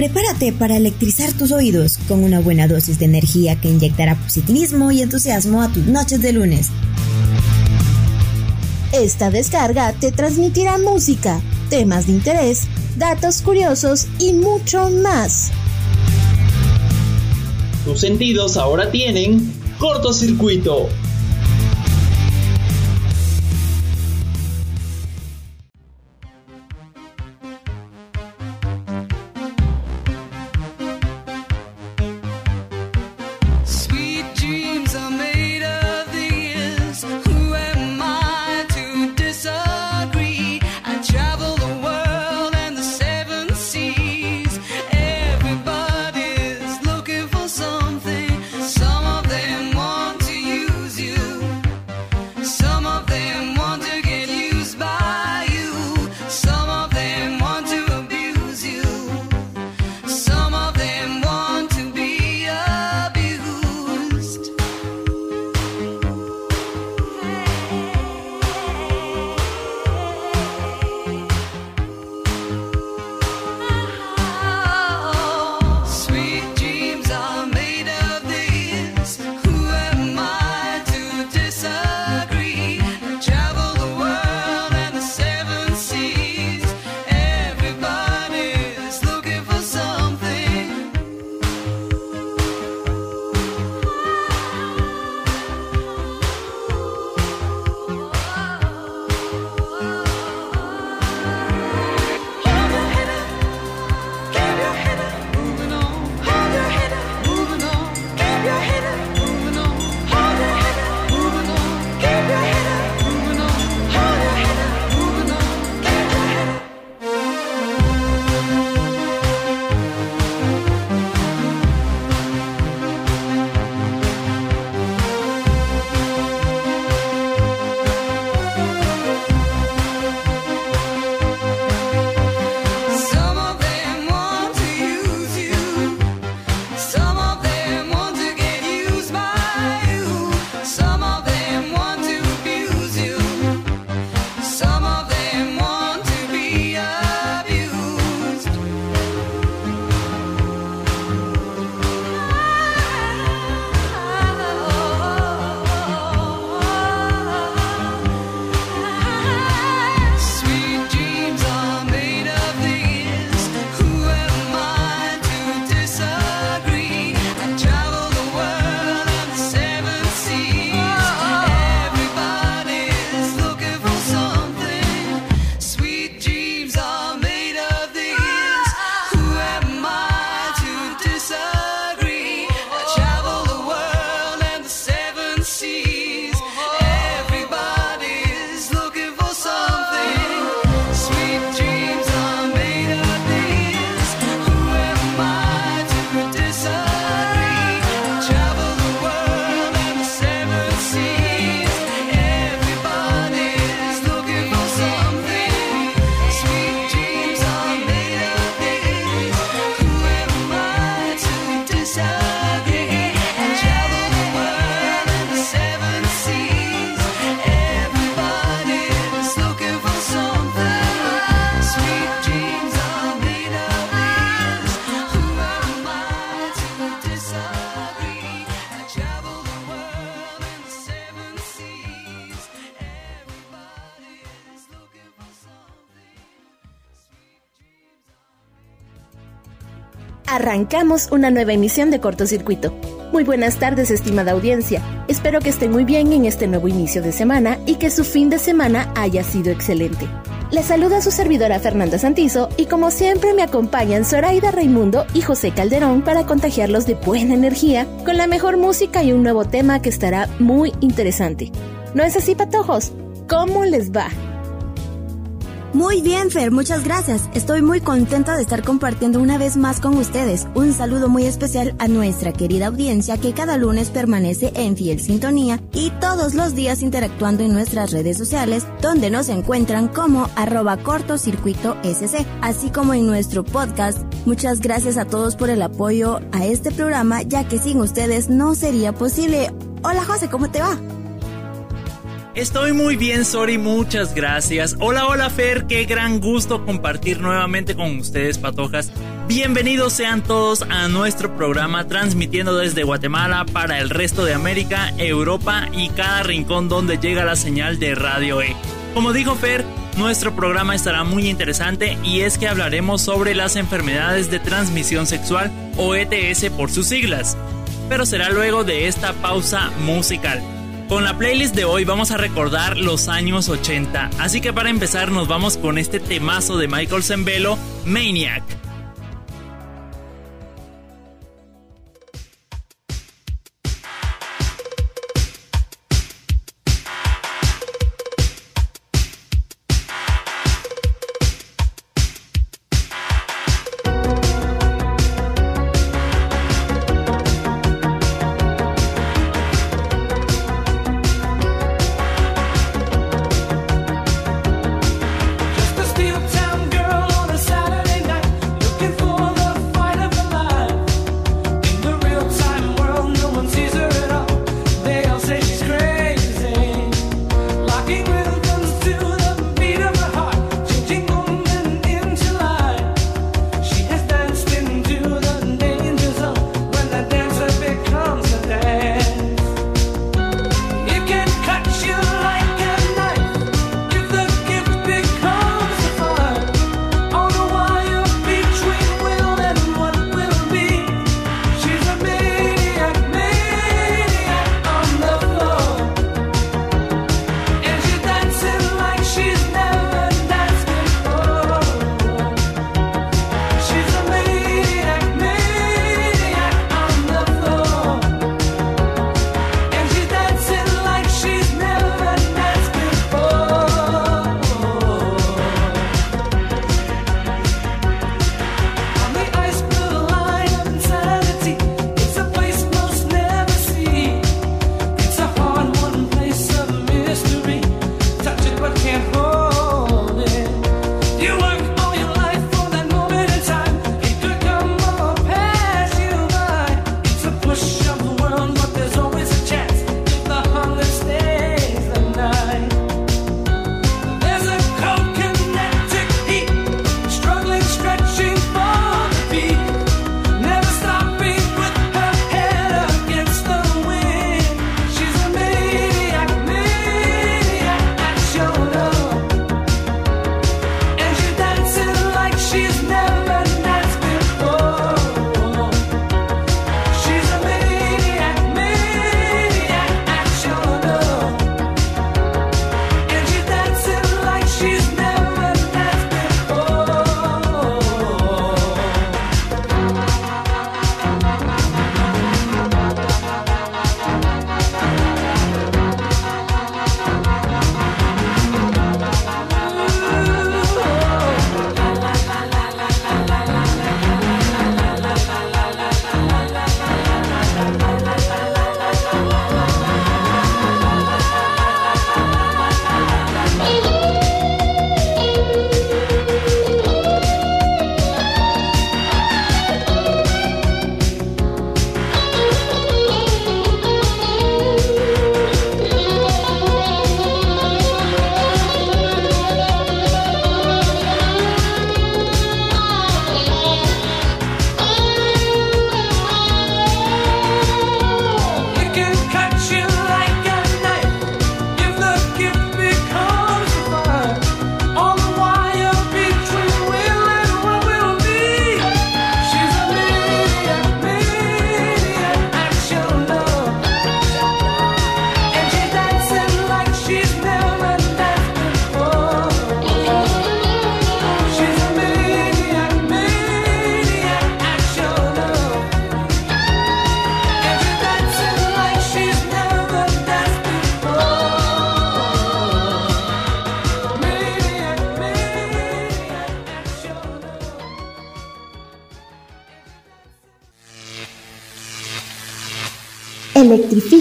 Prepárate para electrizar tus oídos con una buena dosis de energía que inyectará positivismo y entusiasmo a tus noches de lunes. Esta descarga te transmitirá música, temas de interés, datos curiosos y mucho más. Tus sentidos ahora tienen cortocircuito. Arrancamos una nueva emisión de Cortocircuito. Muy buenas tardes, estimada audiencia. Espero que estén muy bien en este nuevo inicio de semana y que su fin de semana haya sido excelente. Les saluda su servidora Fernanda Santizo y como siempre me acompañan Zoraida Raimundo y José Calderón para contagiarlos de buena energía con la mejor música y un nuevo tema que estará muy interesante. ¿No es así, patojos? ¿Cómo les va? Muy bien, Fer, muchas gracias. Estoy muy contenta de estar compartiendo una vez más con ustedes. Un saludo muy especial a nuestra querida audiencia que cada lunes permanece en fiel sintonía y todos los días interactuando en nuestras redes sociales, donde nos encuentran como arroba cortocircuito SC, así como en nuestro podcast. Muchas gracias a todos por el apoyo a este programa, ya que sin ustedes no sería posible. Hola José, ¿cómo te va? Estoy muy bien, Sori, muchas gracias. Hola, hola, Fer, qué gran gusto compartir nuevamente con ustedes, patojas. Bienvenidos sean todos a nuestro programa transmitiendo desde Guatemala para el resto de América, Europa y cada rincón donde llega la señal de Radio E. Como dijo Fer, nuestro programa estará muy interesante y es que hablaremos sobre las enfermedades de transmisión sexual o ETS por sus siglas. Pero será luego de esta pausa musical. Con la playlist de hoy vamos a recordar los años 80, así que para empezar nos vamos con este temazo de Michael Zembelo, Maniac.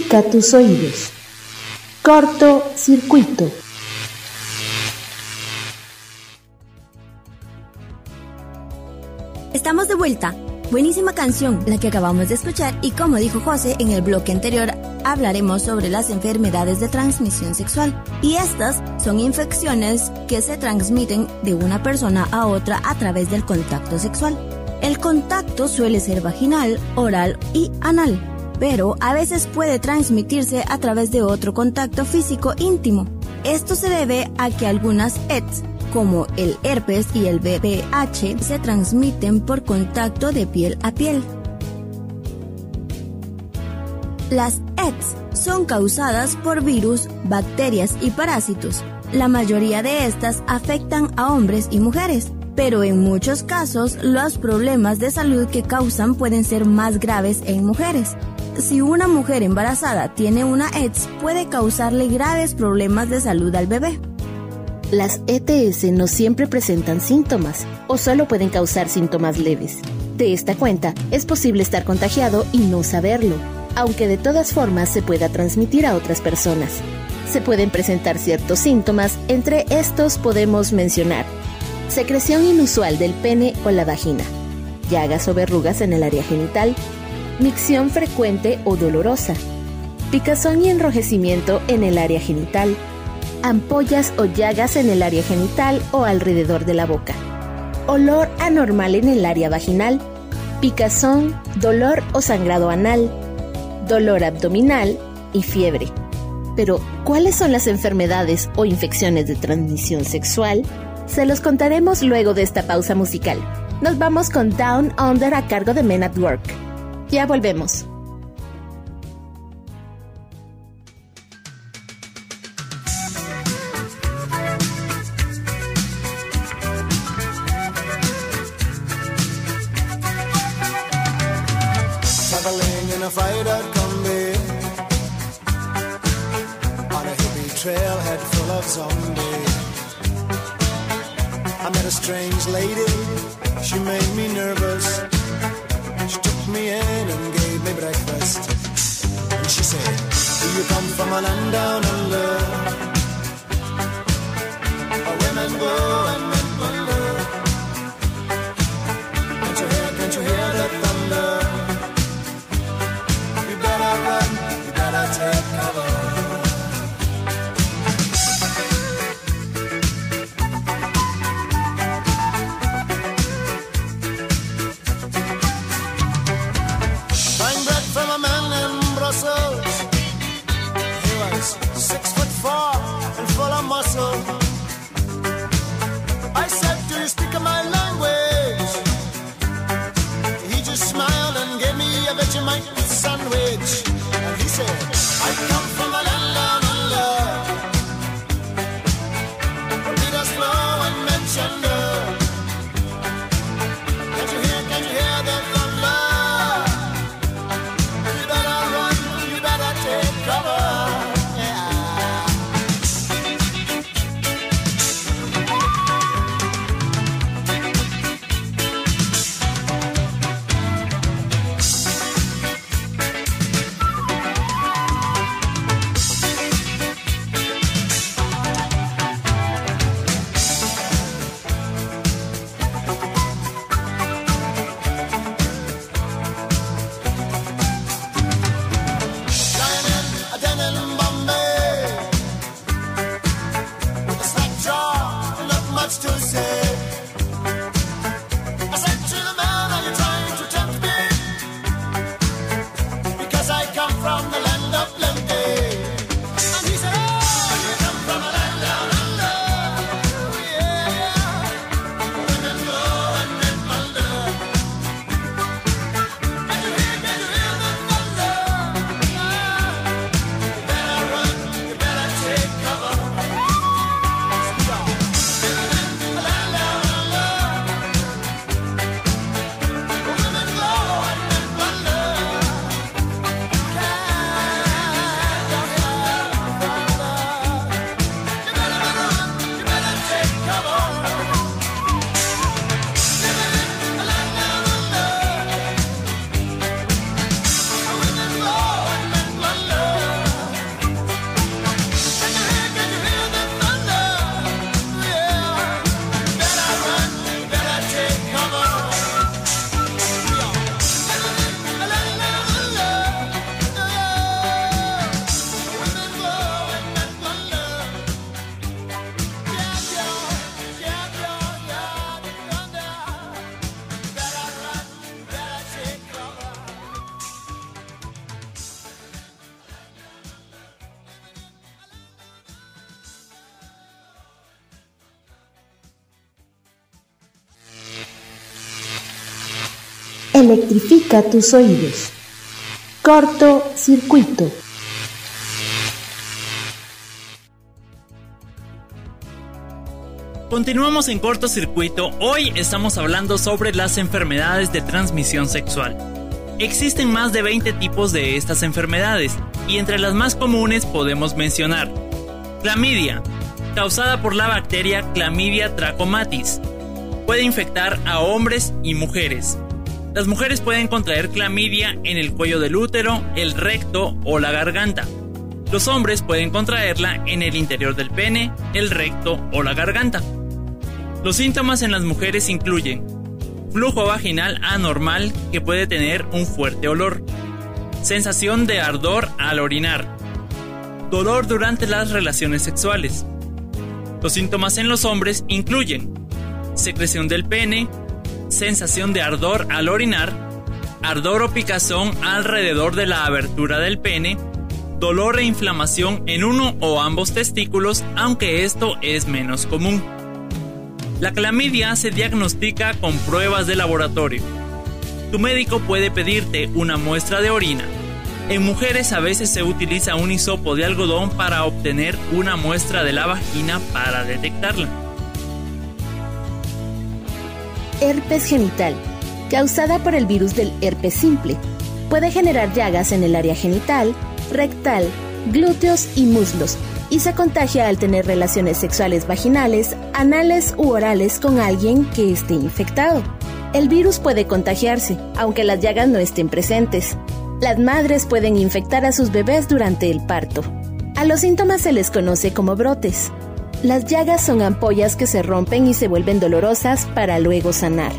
Electrifica tus oídos. Corto circuito. Estamos de vuelta. Buenísima canción la que acabamos de escuchar y como dijo José en el bloque anterior, hablaremos sobre las enfermedades de transmisión sexual y estas son infecciones que se transmiten de una persona a otra a través del contacto sexual. El contacto suele ser vaginal, oral y anal, pero a veces puede transmitirse a través de otro contacto físico íntimo. Esto se debe a que algunas ETS, como el herpes y el VPH, se transmiten por contacto de piel a piel. Las ETS son causadas por virus, bacterias y parásitos. La mayoría de estas afectan a hombres y mujeres, pero en muchos casos los problemas de salud que causan pueden ser más graves en mujeres. Si una mujer embarazada tiene una ETS puede causarle graves problemas de salud al bebé. Las ETS no siempre presentan síntomas o solo pueden causar síntomas leves. De esta cuenta, es posible estar contagiado y no saberlo, aunque de todas formas se pueda transmitir a otras personas. Se pueden presentar ciertos síntomas, entre estos podemos mencionar secreción inusual del pene o la vagina, llagas o verrugas en el área genital, micción frecuente o dolorosa, picazón y enrojecimiento en el área genital, ampollas o llagas en el área genital o alrededor de la boca, olor anormal en el área vaginal, picazón, dolor o sangrado anal, dolor abdominal y fiebre. Pero, ¿cuáles son las enfermedades o infecciones de transmisión sexual? Se los contaremos luego de esta pausa musical. Nos vamos con Down Under a cargo de Men at Work. Ya volvemos. trailhead full of zombies. I met a strange lady, she made me nervous. Breakfast. And she said, Do you come from a land down under? Where women go tus oídos. Corto circuito. Continuamos en cortocircuito. Hoy estamos hablando sobre las enfermedades de transmisión sexual. Existen más de 20 tipos de estas enfermedades y entre las más comunes podemos mencionar clamidia, causada por la bacteria Clamidia trachomatis. Puede infectar a hombres y mujeres. Las mujeres pueden contraer clamidia en el cuello del útero, el recto o la garganta. Los hombres pueden contraerla en el interior del pene, el recto o la garganta. Los síntomas en las mujeres incluyen flujo vaginal anormal que puede tener un fuerte olor, sensación de ardor al orinar, dolor durante las relaciones sexuales. Los síntomas en los hombres incluyen secreción del pene, sensación de ardor al orinar, ardor o picazón alrededor de la abertura del pene, dolor e inflamación en uno o ambos testículos, aunque esto es menos común. La clamidia se diagnostica con pruebas de laboratorio. Tu médico puede pedirte una muestra de orina. En mujeres a veces se utiliza un hisopo de algodón para obtener una muestra de la vagina para detectarla. Herpes genital, causada por el virus del herpes simple. Puede generar llagas en el área genital, rectal, glúteos y muslos, y se contagia al tener relaciones sexuales vaginales, anales u orales con alguien que esté infectado. El virus puede contagiarse, aunque las llagas no estén presentes. Las madres pueden infectar a sus bebés durante el parto. A los síntomas se les conoce como brotes. Las llagas son ampollas que se rompen y se vuelven dolorosas para luego sanar.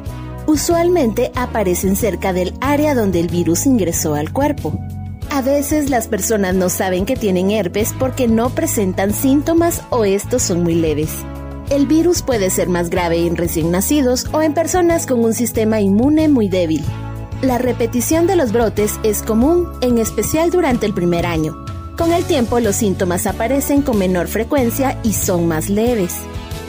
Usualmente aparecen cerca del área donde el virus ingresó al cuerpo. A veces las personas no saben que tienen herpes porque no presentan síntomas o estos son muy leves. El virus puede ser más grave en recién nacidos o en personas con un sistema inmune muy débil. La repetición de los brotes es común, en especial durante el primer año. Con el tiempo los síntomas aparecen con menor frecuencia y son más leves.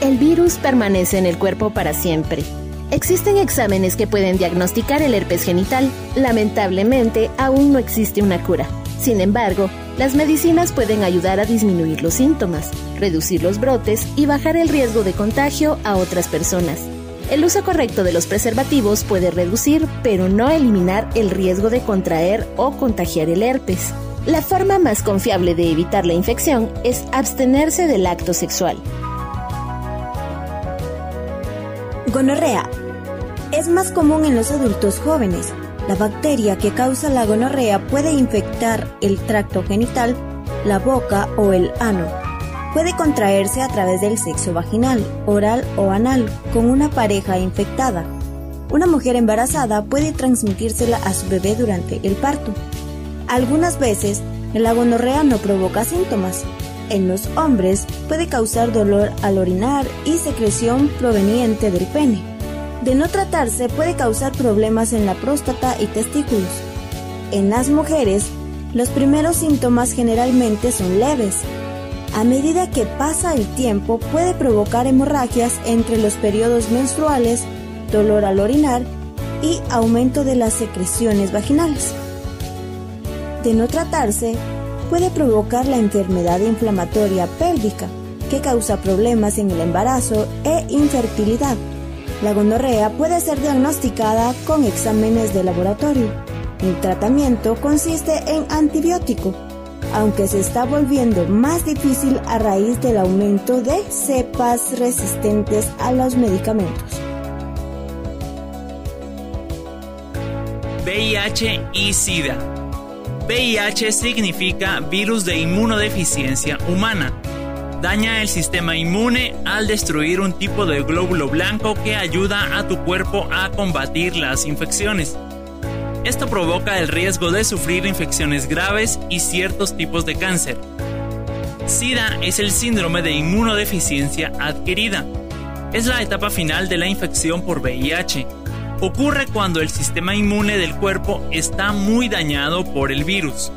El virus permanece en el cuerpo para siempre. Existen exámenes que pueden diagnosticar el herpes genital. Lamentablemente, aún no existe una cura. Sin embargo, las medicinas pueden ayudar a disminuir los síntomas, reducir los brotes y bajar el riesgo de contagio a otras personas. El uso correcto de los preservativos puede reducir, pero no eliminar el riesgo de contraer o contagiar el herpes. La forma más confiable de evitar la infección es abstenerse del acto sexual. Gonorrea. Es más común en los adultos jóvenes. La bacteria que causa la gonorrea puede infectar el tracto genital, la boca o el ano. Puede contraerse a través del sexo vaginal, oral o anal con una pareja infectada. Una mujer embarazada puede transmitírsela a su bebé durante el parto. Algunas veces, la gonorrea no provoca síntomas. En los hombres puede causar dolor al orinar y secreción proveniente del pene. De no tratarse puede causar problemas en la próstata y testículos. En las mujeres, los primeros síntomas generalmente son leves. A medida que pasa el tiempo puede provocar hemorragias entre los periodos menstruales, dolor al orinar y aumento de las secreciones vaginales. De no tratarse, puede provocar la enfermedad inflamatoria pélvica, que causa problemas en el embarazo e infertilidad. La gonorrea puede ser diagnosticada con exámenes de laboratorio. El tratamiento consiste en antibiótico, aunque se está volviendo más difícil a raíz del aumento de cepas resistentes a los medicamentos. VIH y SIDA. VIH significa virus de inmunodeficiencia humana. Daña el sistema inmune al destruir un tipo de glóbulo blanco que ayuda a tu cuerpo a combatir las infecciones. Esto provoca el riesgo de sufrir infecciones graves y ciertos tipos de cáncer. SIDA es el síndrome de inmunodeficiencia adquirida. Es la etapa final de la infección por VIH. Ocurre cuando el sistema inmune del cuerpo está muy dañado por el virus.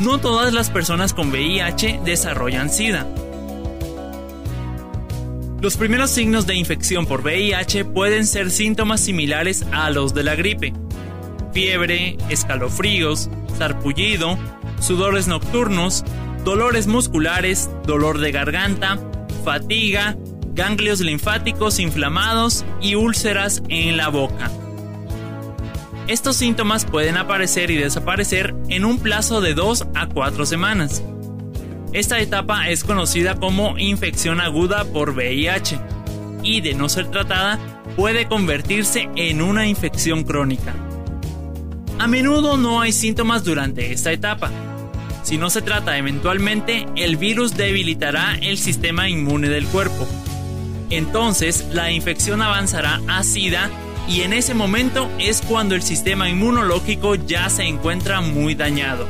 No todas las personas con VIH desarrollan SIDA. Los primeros signos de infección por VIH pueden ser síntomas similares a los de la gripe. fiebre, escalofríos, sarpullido, sudores nocturnos, dolores musculares, dolor de garganta, fatiga, ganglios linfáticos inflamados y úlceras en la boca. Estos síntomas pueden aparecer y desaparecer en un plazo de 2 a 4 semanas. Esta etapa es conocida como infección aguda por VIH y de no ser tratada puede convertirse en una infección crónica. A menudo no hay síntomas durante esta etapa. Si no se trata eventualmente, el virus debilitará el sistema inmune del cuerpo. Entonces, la infección avanzará a SIDA y en ese momento es cuando el sistema inmunológico ya se encuentra muy dañado.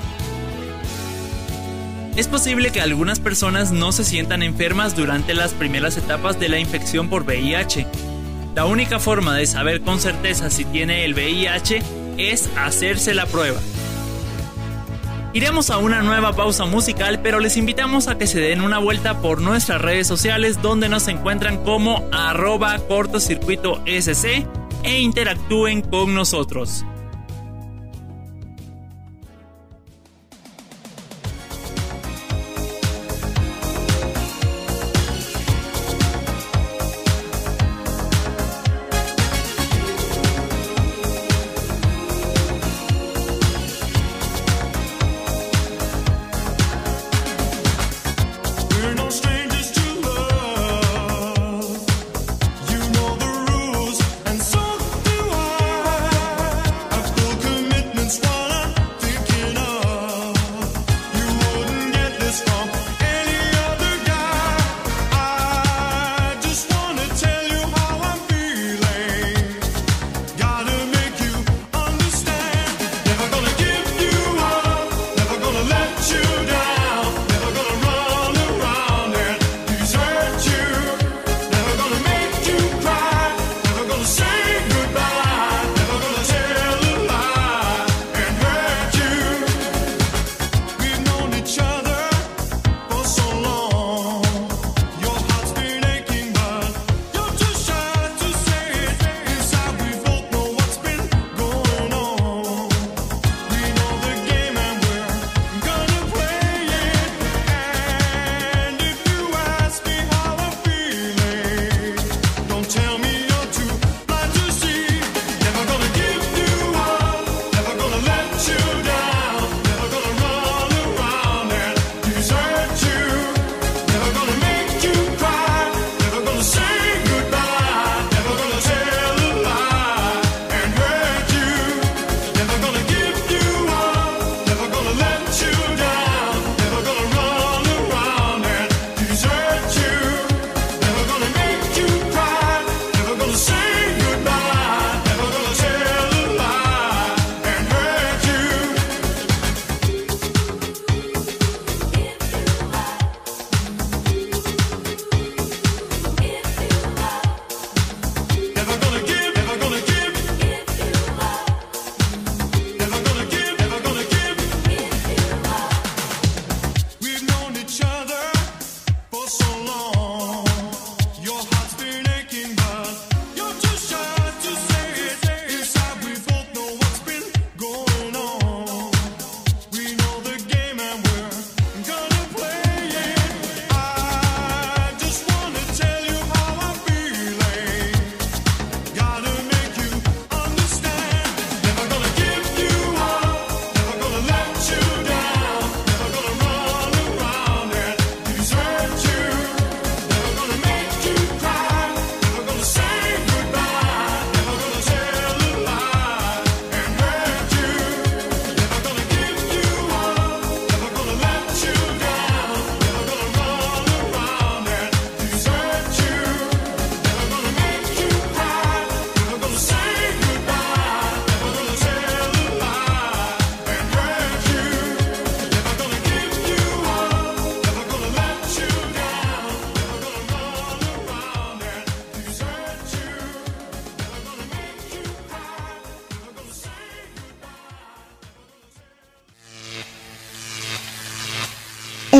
Es posible que algunas personas no se sientan enfermas durante las primeras etapas de la infección por VIH. La única forma de saber con certeza si tiene el VIH es hacerse la prueba. Iremos a una nueva pausa musical, pero les invitamos a que se den una vuelta por nuestras redes sociales donde nos encuentran como arroba cortocircuito sc e interactúen con nosotros.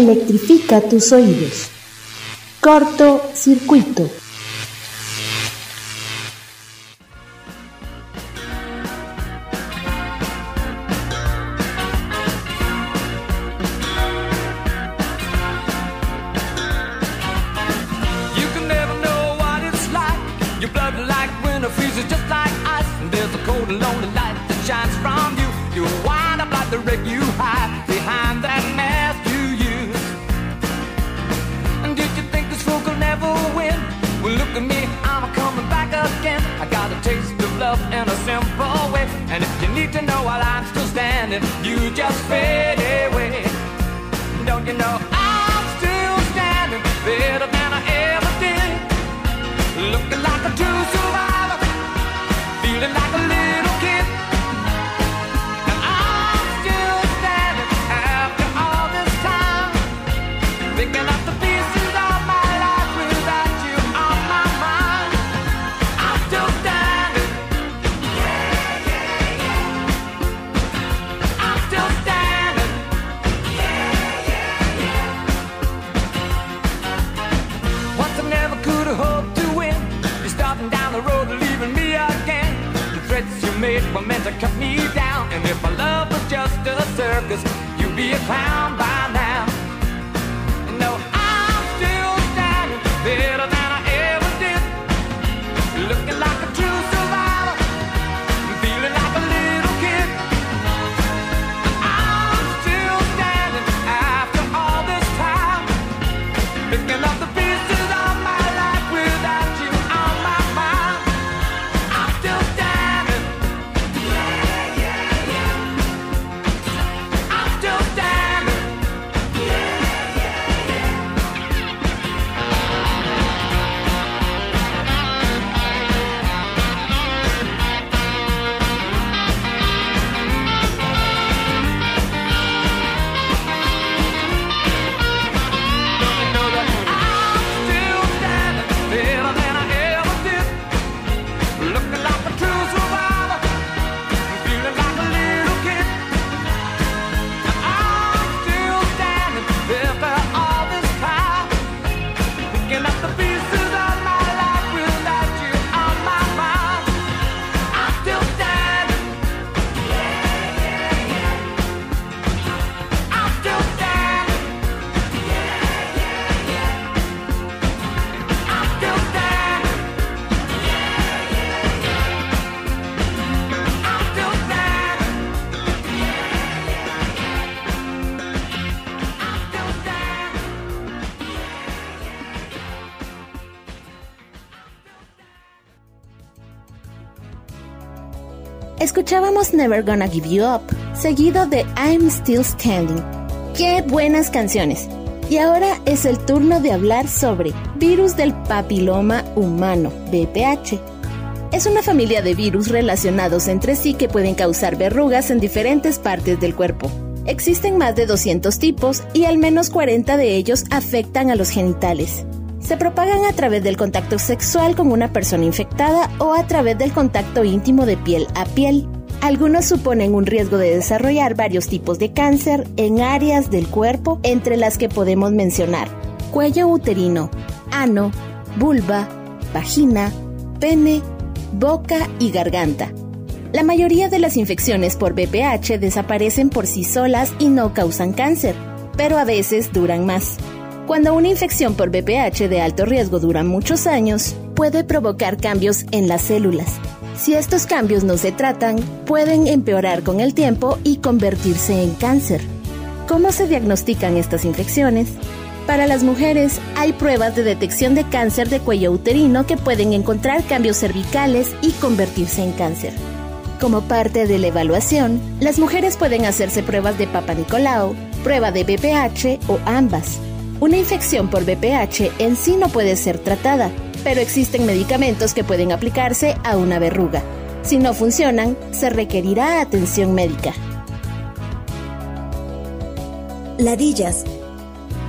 Electrifica tus oídos. Corto circuito. Need to know while I'm still standing, you just fade away. Don't you know Escuchábamos Never Gonna Give You Up, seguido de I'm Still Standing. ¡Qué buenas canciones! Y ahora es el turno de hablar sobre virus del papiloma humano, BPH. Es una familia de virus relacionados entre sí que pueden causar verrugas en diferentes partes del cuerpo. Existen más de 200 tipos y al menos 40 de ellos afectan a los genitales. Se propagan a través del contacto sexual con una persona infectada o a través del contacto íntimo de piel a piel. Algunos suponen un riesgo de desarrollar varios tipos de cáncer en áreas del cuerpo, entre las que podemos mencionar cuello uterino, ano, vulva, vagina, pene, boca y garganta. La mayoría de las infecciones por BPH desaparecen por sí solas y no causan cáncer, pero a veces duran más. Cuando una infección por BPH de alto riesgo dura muchos años, puede provocar cambios en las células. Si estos cambios no se tratan, pueden empeorar con el tiempo y convertirse en cáncer. ¿Cómo se diagnostican estas infecciones? Para las mujeres hay pruebas de detección de cáncer de cuello uterino que pueden encontrar cambios cervicales y convertirse en cáncer. Como parte de la evaluación, las mujeres pueden hacerse pruebas de Papa Nicolau, prueba de BPH o ambas. Una infección por BPH en sí no puede ser tratada, pero existen medicamentos que pueden aplicarse a una verruga. Si no funcionan, se requerirá atención médica. Ladillas.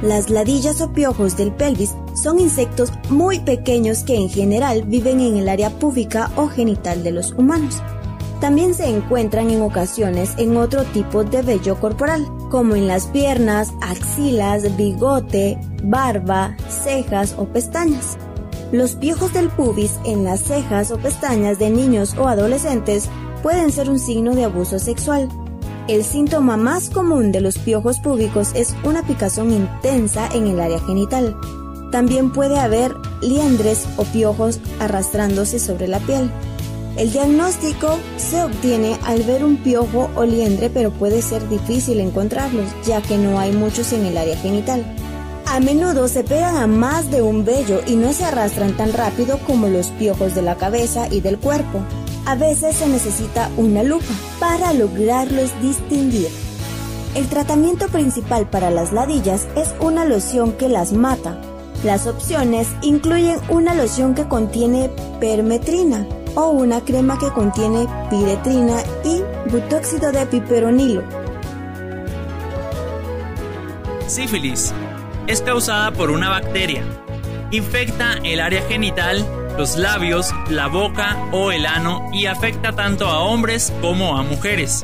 Las ladillas o piojos del pelvis son insectos muy pequeños que en general viven en el área púbica o genital de los humanos. También se encuentran en ocasiones en otro tipo de vello corporal, como en las piernas, axilas, bigote, barba, cejas o pestañas. Los piojos del pubis en las cejas o pestañas de niños o adolescentes pueden ser un signo de abuso sexual. El síntoma más común de los piojos púbicos es una picazón intensa en el área genital. También puede haber liendres o piojos arrastrándose sobre la piel. El diagnóstico se obtiene al ver un piojo o liendre, pero puede ser difícil encontrarlos, ya que no hay muchos en el área genital. A menudo se pegan a más de un vello y no se arrastran tan rápido como los piojos de la cabeza y del cuerpo. A veces se necesita una lupa para lograrlos distinguir. El tratamiento principal para las ladillas es una loción que las mata. Las opciones incluyen una loción que contiene permetrina o una crema que contiene piretrina y butóxido de piperonilo. Sífilis es causada por una bacteria. Infecta el área genital, los labios, la boca o el ano y afecta tanto a hombres como a mujeres.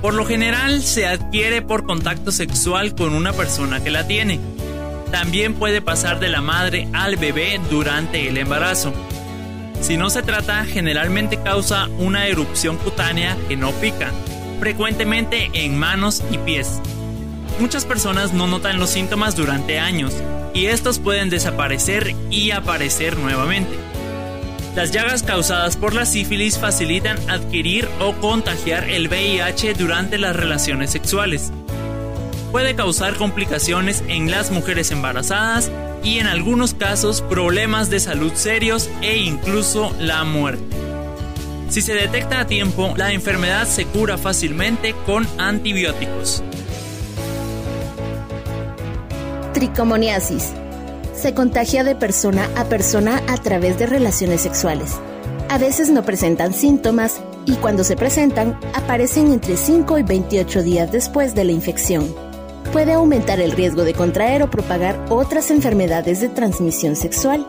Por lo general se adquiere por contacto sexual con una persona que la tiene. También puede pasar de la madre al bebé durante el embarazo. Si no se trata, generalmente causa una erupción cutánea que no pica, frecuentemente en manos y pies. Muchas personas no notan los síntomas durante años y estos pueden desaparecer y aparecer nuevamente. Las llagas causadas por la sífilis facilitan adquirir o contagiar el VIH durante las relaciones sexuales. Puede causar complicaciones en las mujeres embarazadas y en algunos casos problemas de salud serios e incluso la muerte. Si se detecta a tiempo, la enfermedad se cura fácilmente con antibióticos. Tricomoniasis. Se contagia de persona a persona a través de relaciones sexuales. A veces no presentan síntomas y cuando se presentan aparecen entre 5 y 28 días después de la infección. Puede aumentar el riesgo de contraer o propagar otras enfermedades de transmisión sexual.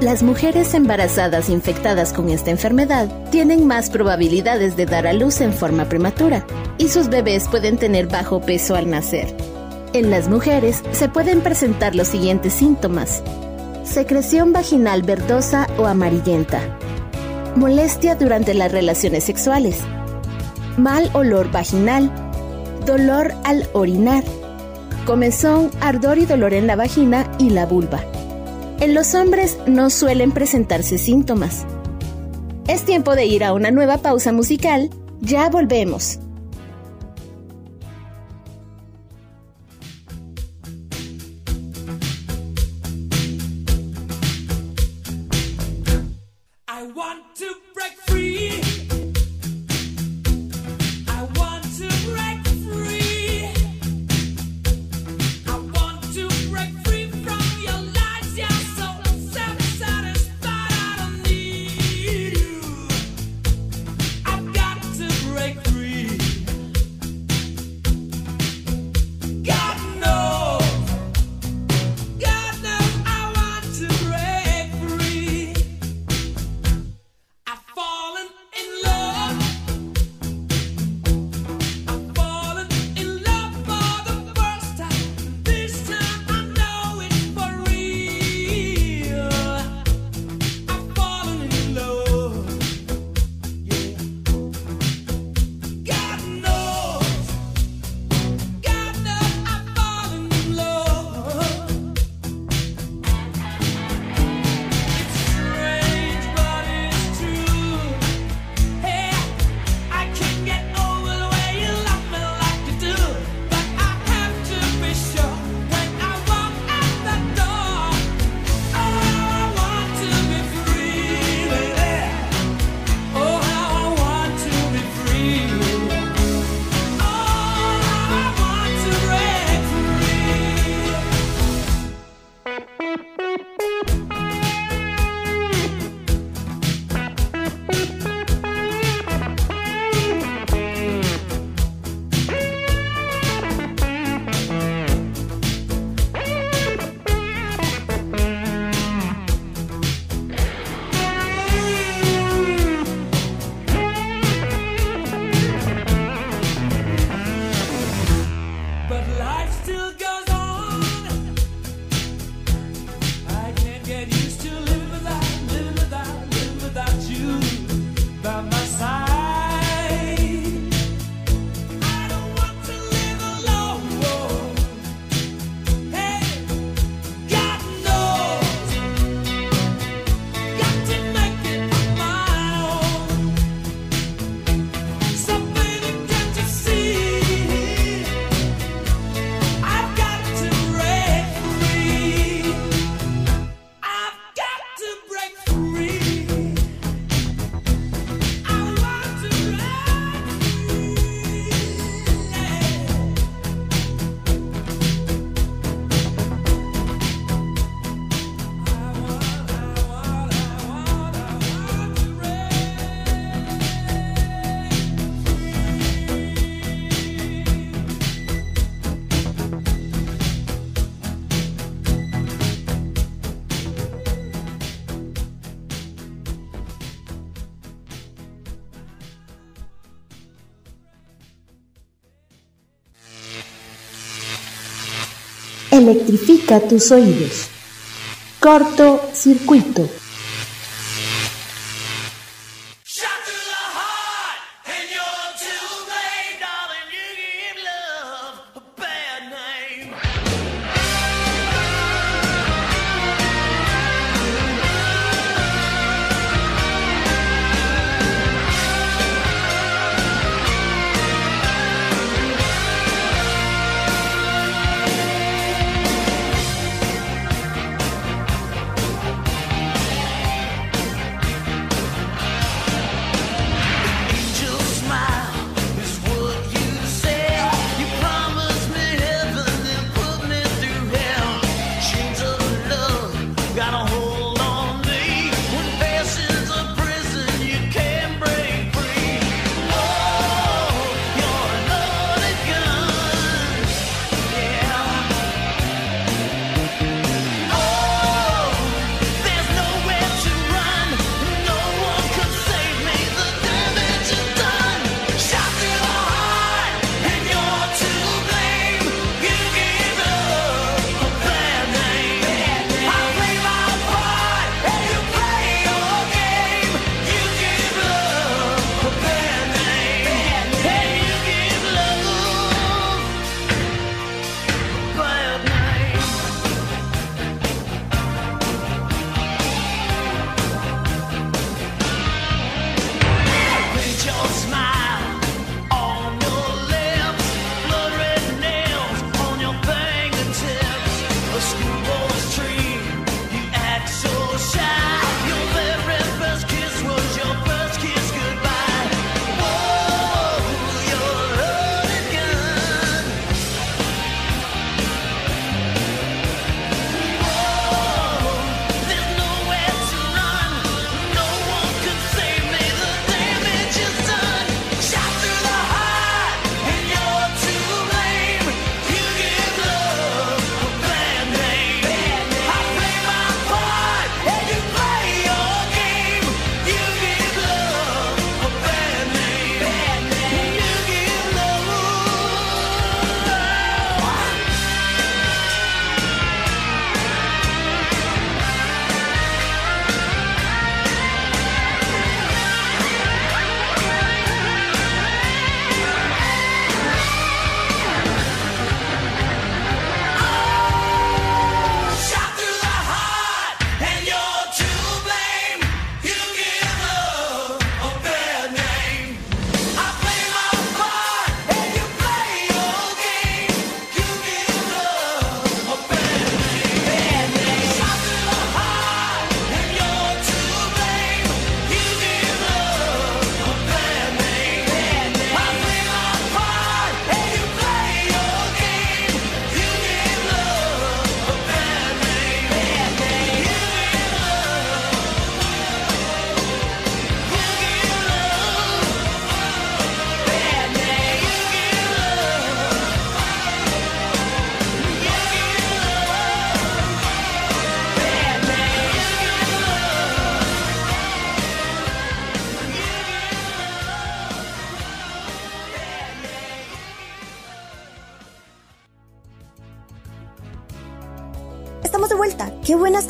Las mujeres embarazadas infectadas con esta enfermedad tienen más probabilidades de dar a luz en forma prematura y sus bebés pueden tener bajo peso al nacer. En las mujeres se pueden presentar los siguientes síntomas. Secreción vaginal verdosa o amarillenta. Molestia durante las relaciones sexuales. Mal olor vaginal. Dolor al orinar. Comezón, ardor y dolor en la vagina y la vulva. En los hombres no suelen presentarse síntomas. Es tiempo de ir a una nueva pausa musical. Ya volvemos. Electrifica tus oídos. Corto circuito.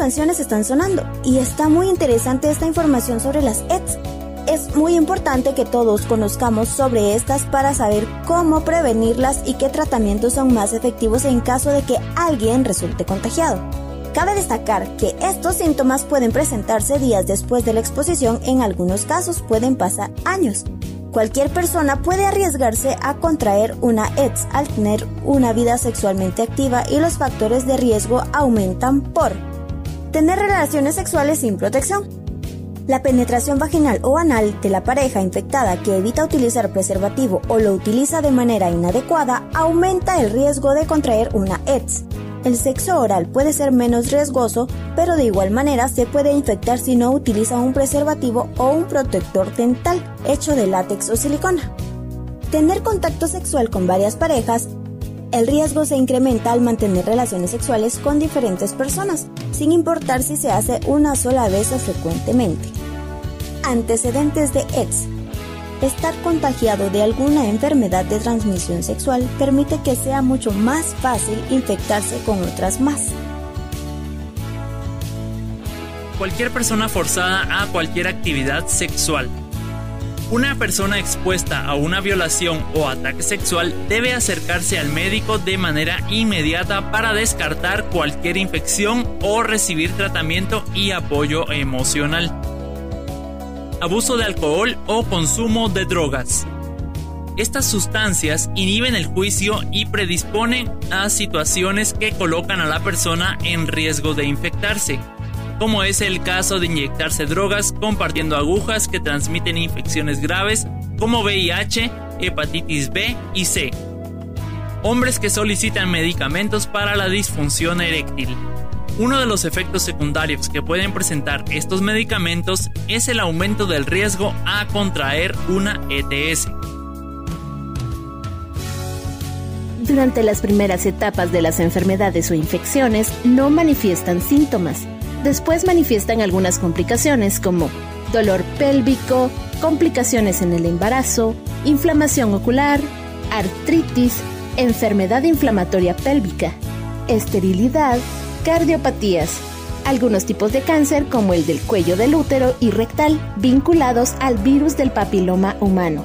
Están sonando y está muy interesante esta información sobre las ETS. Es muy importante que todos conozcamos sobre estas para saber cómo prevenirlas y qué tratamientos son más efectivos en caso de que alguien resulte contagiado. Cabe destacar que estos síntomas pueden presentarse días después de la exposición, en algunos casos pueden pasar años. Cualquier persona puede arriesgarse a contraer una ETS al tener una vida sexualmente activa y los factores de riesgo aumentan por tener relaciones sexuales sin protección. La penetración vaginal o anal de la pareja infectada que evita utilizar preservativo o lo utiliza de manera inadecuada aumenta el riesgo de contraer una ETS. El sexo oral puede ser menos riesgoso, pero de igual manera se puede infectar si no utiliza un preservativo o un protector dental hecho de látex o silicona. Tener contacto sexual con varias parejas el riesgo se incrementa al mantener relaciones sexuales con diferentes personas, sin importar si se hace una sola vez o frecuentemente. Antecedentes de ETS. Estar contagiado de alguna enfermedad de transmisión sexual permite que sea mucho más fácil infectarse con otras más. Cualquier persona forzada a cualquier actividad sexual. Una persona expuesta a una violación o ataque sexual debe acercarse al médico de manera inmediata para descartar cualquier infección o recibir tratamiento y apoyo emocional abuso de alcohol o consumo de drogas. Estas sustancias inhiben el juicio y predisponen a situaciones que colocan a la persona en riesgo de infectarse, como es el caso de inyectarse drogas compartiendo agujas que transmiten infecciones graves como VIH, hepatitis B y C. Hombres que solicitan medicamentos para la disfunción eréctil. Uno de los efectos secundarios que pueden presentar estos medicamentos es el aumento del riesgo a contraer una ETS. Durante las primeras etapas de las enfermedades o infecciones no manifiestan síntomas. Después manifiestan algunas complicaciones como dolor pélvico, complicaciones en el embarazo, inflamación ocular, artritis, enfermedad inflamatoria pélvica, esterilidad, Cardiopatías. Algunos tipos de cáncer como el del cuello del útero y rectal vinculados al virus del papiloma humano.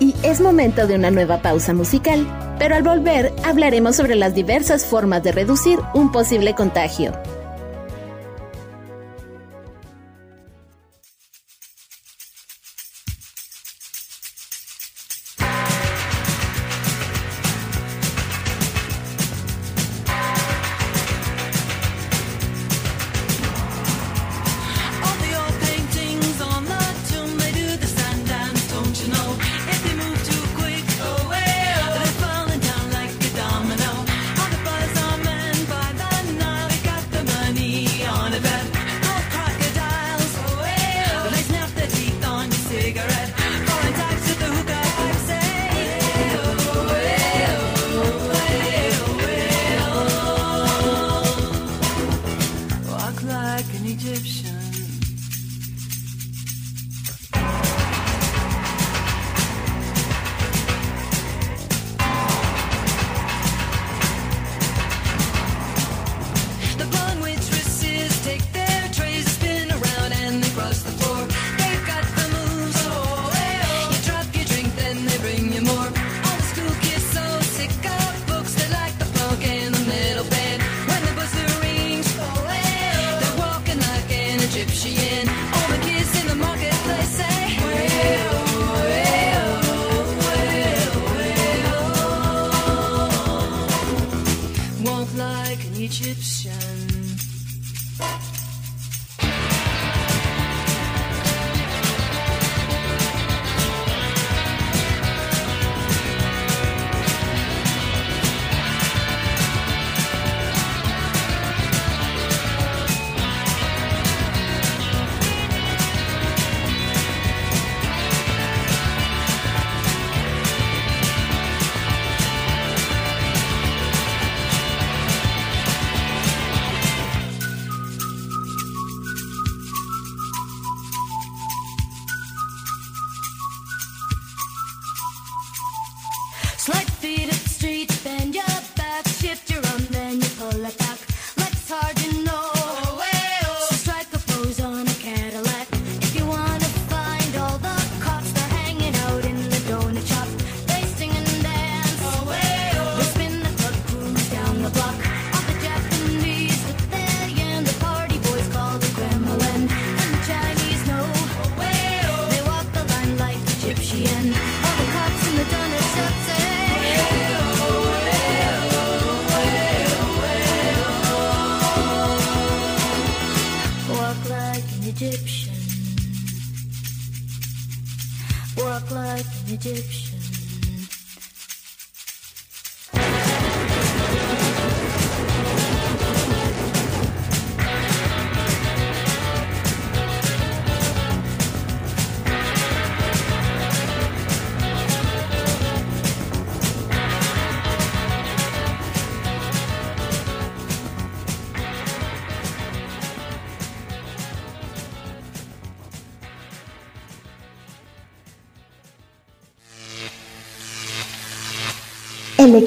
Y es momento de una nueva pausa musical, pero al volver hablaremos sobre las diversas formas de reducir un posible contagio.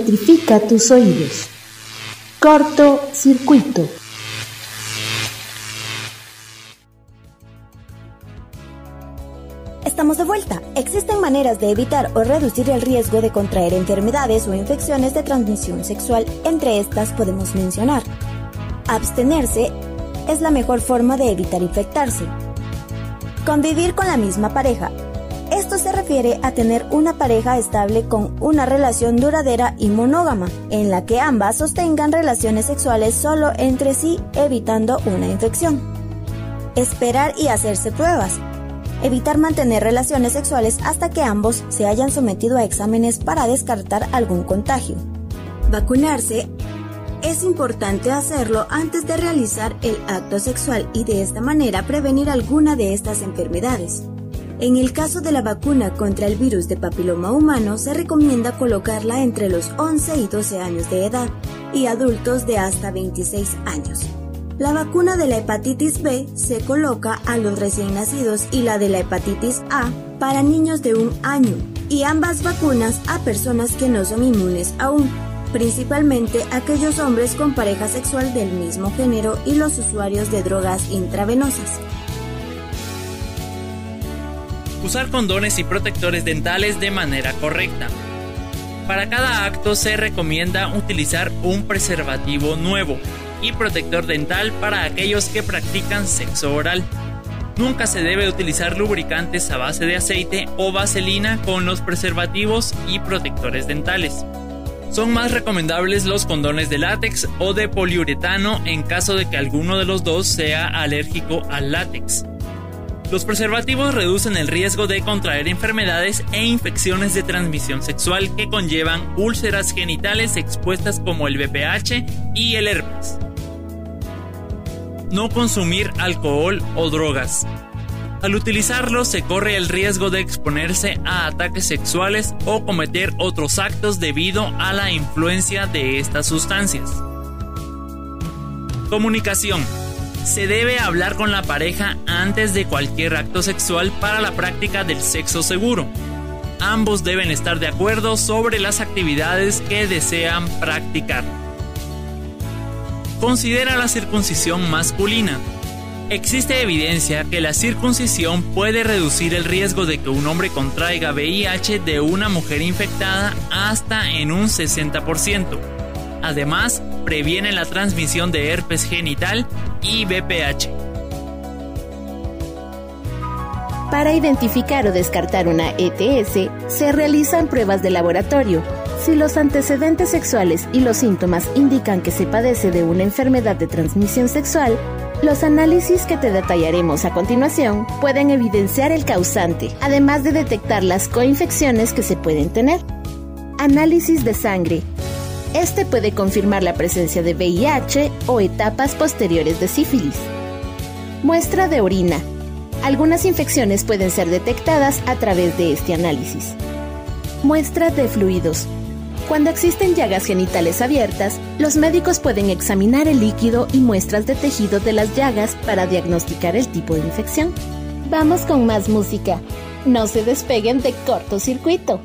Electrifica tus oídos. Corto circuito. Estamos de vuelta. Existen maneras de evitar o reducir el riesgo de contraer enfermedades o infecciones de transmisión sexual. Entre estas podemos mencionar. Abstenerse es la mejor forma de evitar infectarse. Convivir con la misma pareja. Esto se refiere a tener una pareja estable con una relación duradera y monógama, en la que ambas sostengan relaciones sexuales solo entre sí, evitando una infección. Esperar y hacerse pruebas. Evitar mantener relaciones sexuales hasta que ambos se hayan sometido a exámenes para descartar algún contagio. Vacunarse es importante hacerlo antes de realizar el acto sexual y de esta manera prevenir alguna de estas enfermedades. En el caso de la vacuna contra el virus de papiloma humano, se recomienda colocarla entre los 11 y 12 años de edad y adultos de hasta 26 años. La vacuna de la hepatitis B se coloca a los recién nacidos y la de la hepatitis A para niños de un año y ambas vacunas a personas que no son inmunes aún principalmente aquellos hombres con pareja sexual del mismo género y los usuarios de drogas intravenosas. Usar condones y protectores dentales de manera correcta. Para cada acto se recomienda utilizar un preservativo nuevo y protector dental para aquellos que practican sexo oral. Nunca se debe utilizar lubricantes a base de aceite o vaselina con los preservativos y protectores dentales. Son más recomendables los condones de látex o de poliuretano en caso de que alguno de los dos sea alérgico al látex. Los preservativos reducen el riesgo de contraer enfermedades e infecciones de transmisión sexual que conllevan úlceras genitales expuestas como el VPH y el herpes. No consumir alcohol o drogas. Al utilizarlo se corre el riesgo de exponerse a ataques sexuales o cometer otros actos debido a la influencia de estas sustancias. Comunicación. Se debe hablar con la pareja antes de cualquier acto sexual para la práctica del sexo seguro. Ambos deben estar de acuerdo sobre las actividades que desean practicar. Considera la circuncisión masculina. Existe evidencia que la circuncisión puede reducir el riesgo de que un hombre contraiga VIH de una mujer infectada hasta en un 60%. Además, previene la transmisión de herpes genital y VPH. Para identificar o descartar una ETS, se realizan pruebas de laboratorio. Si los antecedentes sexuales y los síntomas indican que se padece de una enfermedad de transmisión sexual, los análisis que te detallaremos a continuación pueden evidenciar el causante, además de detectar las coinfecciones que se pueden tener. Análisis de sangre. Este puede confirmar la presencia de VIH o etapas posteriores de sífilis. Muestra de orina. Algunas infecciones pueden ser detectadas a través de este análisis. Muestra de fluidos. Cuando existen llagas genitales abiertas, los médicos pueden examinar el líquido y muestras de tejido de las llagas para diagnosticar el tipo de infección. Vamos con más música. No se despeguen de cortocircuito.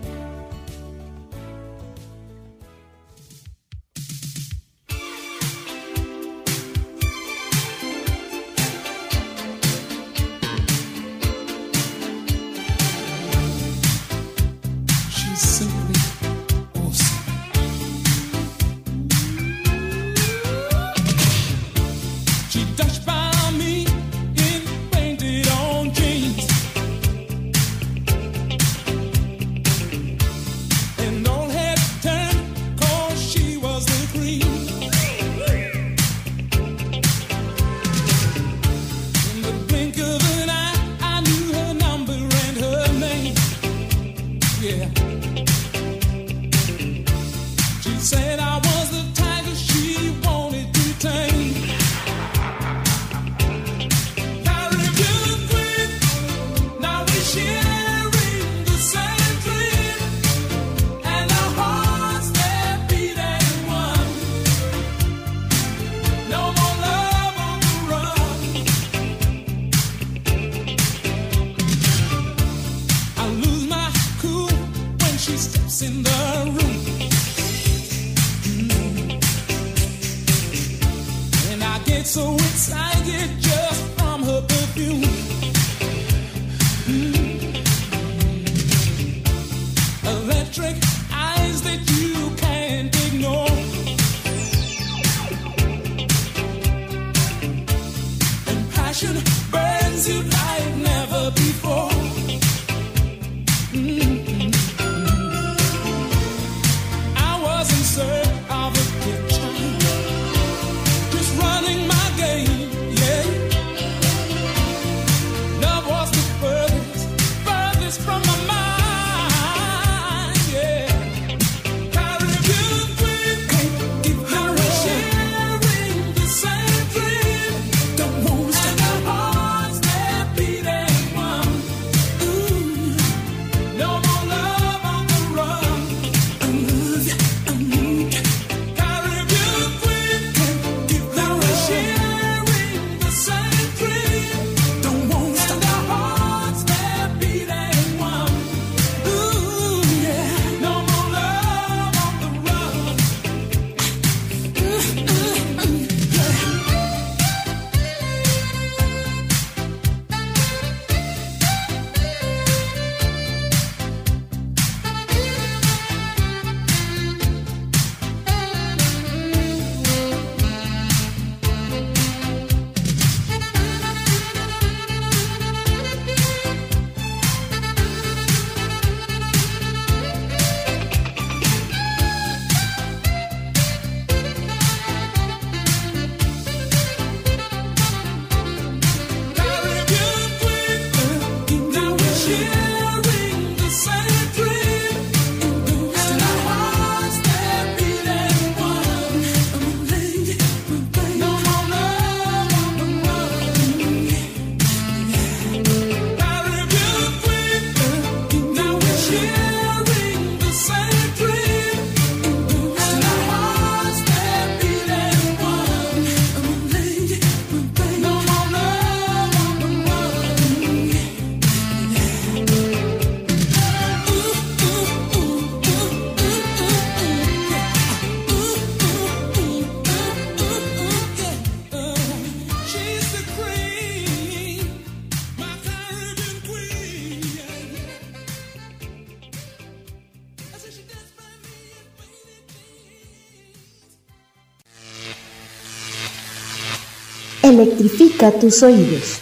Tus oídos.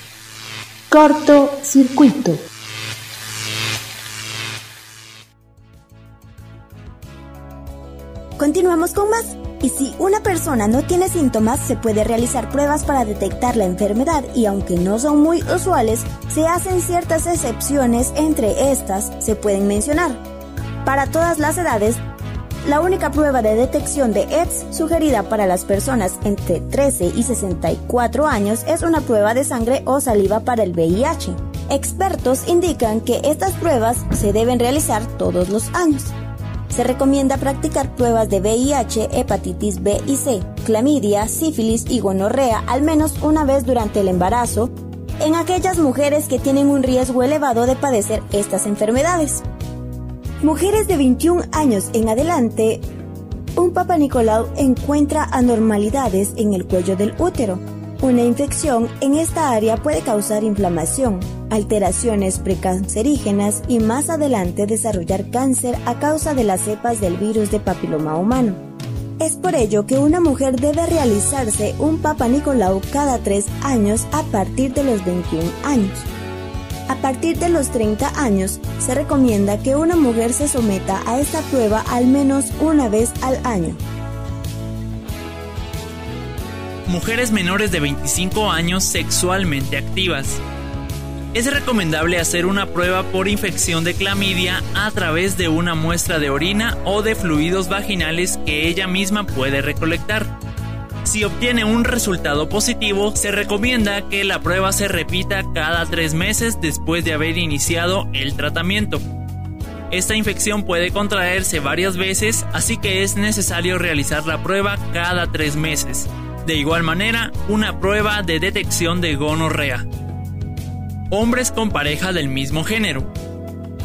Corto circuito. Continuamos con más. Y si una persona no tiene síntomas, se puede realizar pruebas para detectar la enfermedad y aunque no son muy usuales, se hacen ciertas excepciones, entre estas se pueden mencionar. Para todas las edades, la única prueba de detección de AIDS sugerida para las personas entre 13 y 64 años es una prueba de sangre o saliva para el VIH. Expertos indican que estas pruebas se deben realizar todos los años. Se recomienda practicar pruebas de VIH, hepatitis B y C, clamidia, sífilis y gonorrea al menos una vez durante el embarazo en aquellas mujeres que tienen un riesgo elevado de padecer estas enfermedades. Mujeres de 21 años en adelante, un Papa Nicolau encuentra anormalidades en el cuello del útero. Una infección en esta área puede causar inflamación, alteraciones precancerígenas y más adelante desarrollar cáncer a causa de las cepas del virus de papiloma humano. Es por ello que una mujer debe realizarse un Papa Nicolau cada tres años a partir de los 21 años. A partir de los 30 años, se recomienda que una mujer se someta a esta prueba al menos una vez al año. Mujeres menores de 25 años sexualmente activas. Es recomendable hacer una prueba por infección de clamidia a través de una muestra de orina o de fluidos vaginales que ella misma puede recolectar. Si obtiene un resultado positivo, se recomienda que la prueba se repita cada tres meses después de haber iniciado el tratamiento. Esta infección puede contraerse varias veces, así que es necesario realizar la prueba cada tres meses. De igual manera, una prueba de detección de gonorrea. Hombres con pareja del mismo género.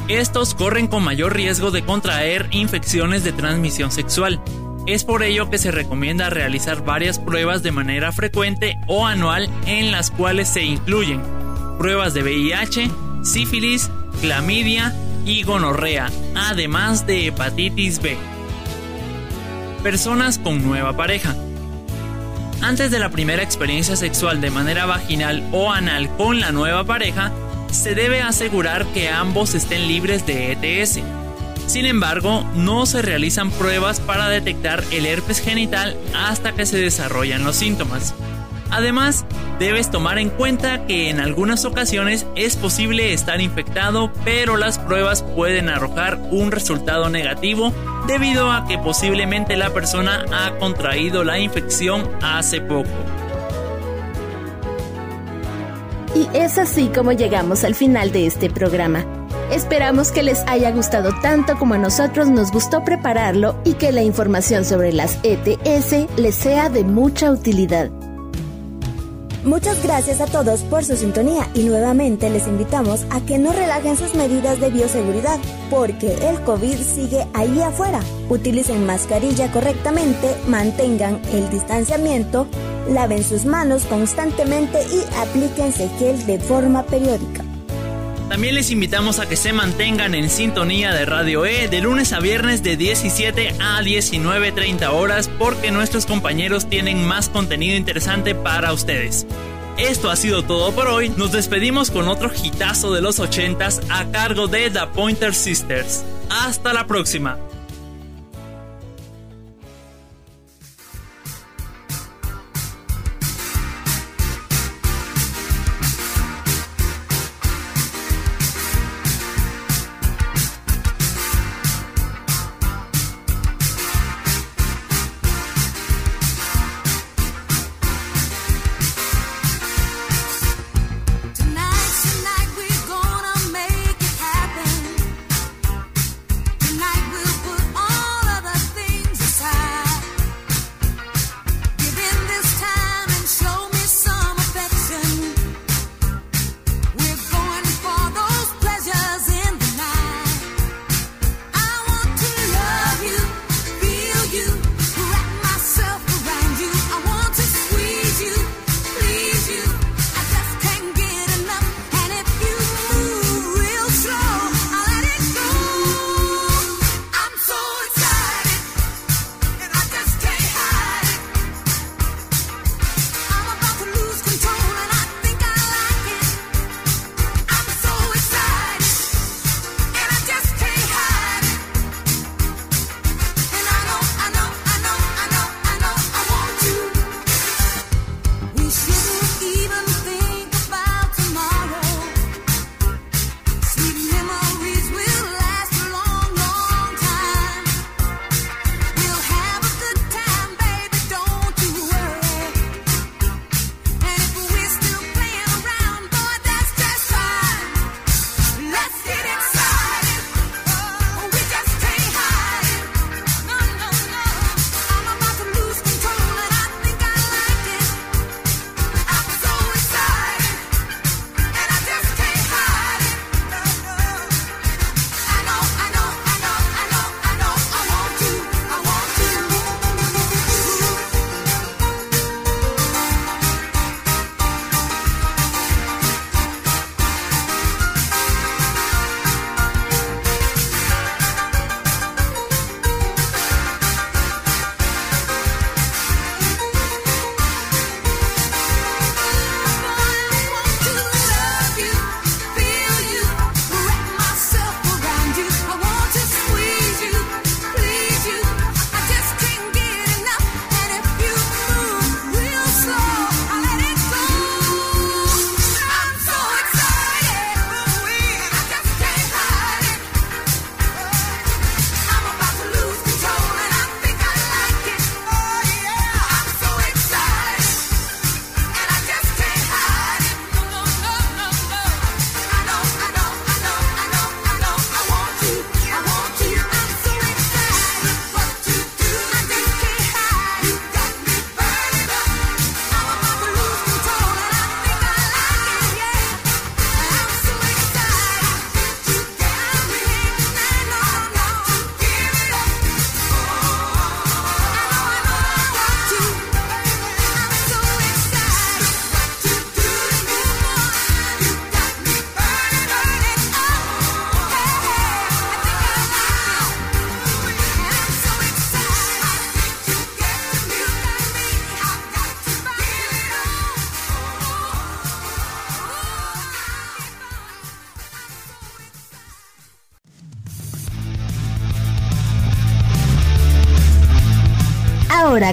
Estos corren con mayor riesgo de contraer infecciones de transmisión sexual. Es por ello que se recomienda realizar varias pruebas de manera frecuente o anual en las cuales se incluyen pruebas de VIH, sífilis, clamidia y gonorrea, además de hepatitis B. Personas con nueva pareja. Antes de la primera experiencia sexual de manera vaginal o anal con la nueva pareja, se debe asegurar que ambos estén libres de ETS sin embargo, no se realizan pruebas para detectar el herpes genital hasta que se desarrollan los síntomas. Además, debes tomar en cuenta que en algunas ocasiones es posible estar infectado, pero las pruebas pueden arrojar un resultado negativo debido a que posiblemente la persona ha contraído la infección hace poco. Y es así como llegamos al final de este programa. Esperamos que les haya gustado tanto como a nosotros nos gustó prepararlo y que la información sobre las ETS les sea de mucha utilidad. Muchas gracias a todos por su sintonía y nuevamente les invitamos a que no relajen sus medidas de bioseguridad porque el COVID sigue ahí afuera. Utilicen mascarilla correctamente, mantengan el distanciamiento, laven sus manos constantemente y aplíquense gel de forma periódica. También les invitamos a que se mantengan en sintonía de Radio E de lunes a viernes de 17 a 19.30 horas porque nuestros compañeros tienen más contenido interesante para ustedes. Esto ha sido todo por hoy. Nos despedimos con otro hitazo de los 80s a cargo de The Pointer Sisters. Hasta la próxima.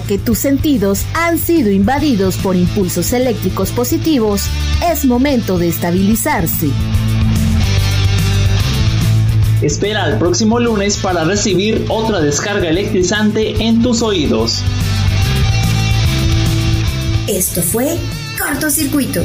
Que tus sentidos han sido invadidos por impulsos eléctricos positivos, es momento de estabilizarse. Espera al próximo lunes para recibir otra descarga electrizante en tus oídos. Esto fue Cortocircuito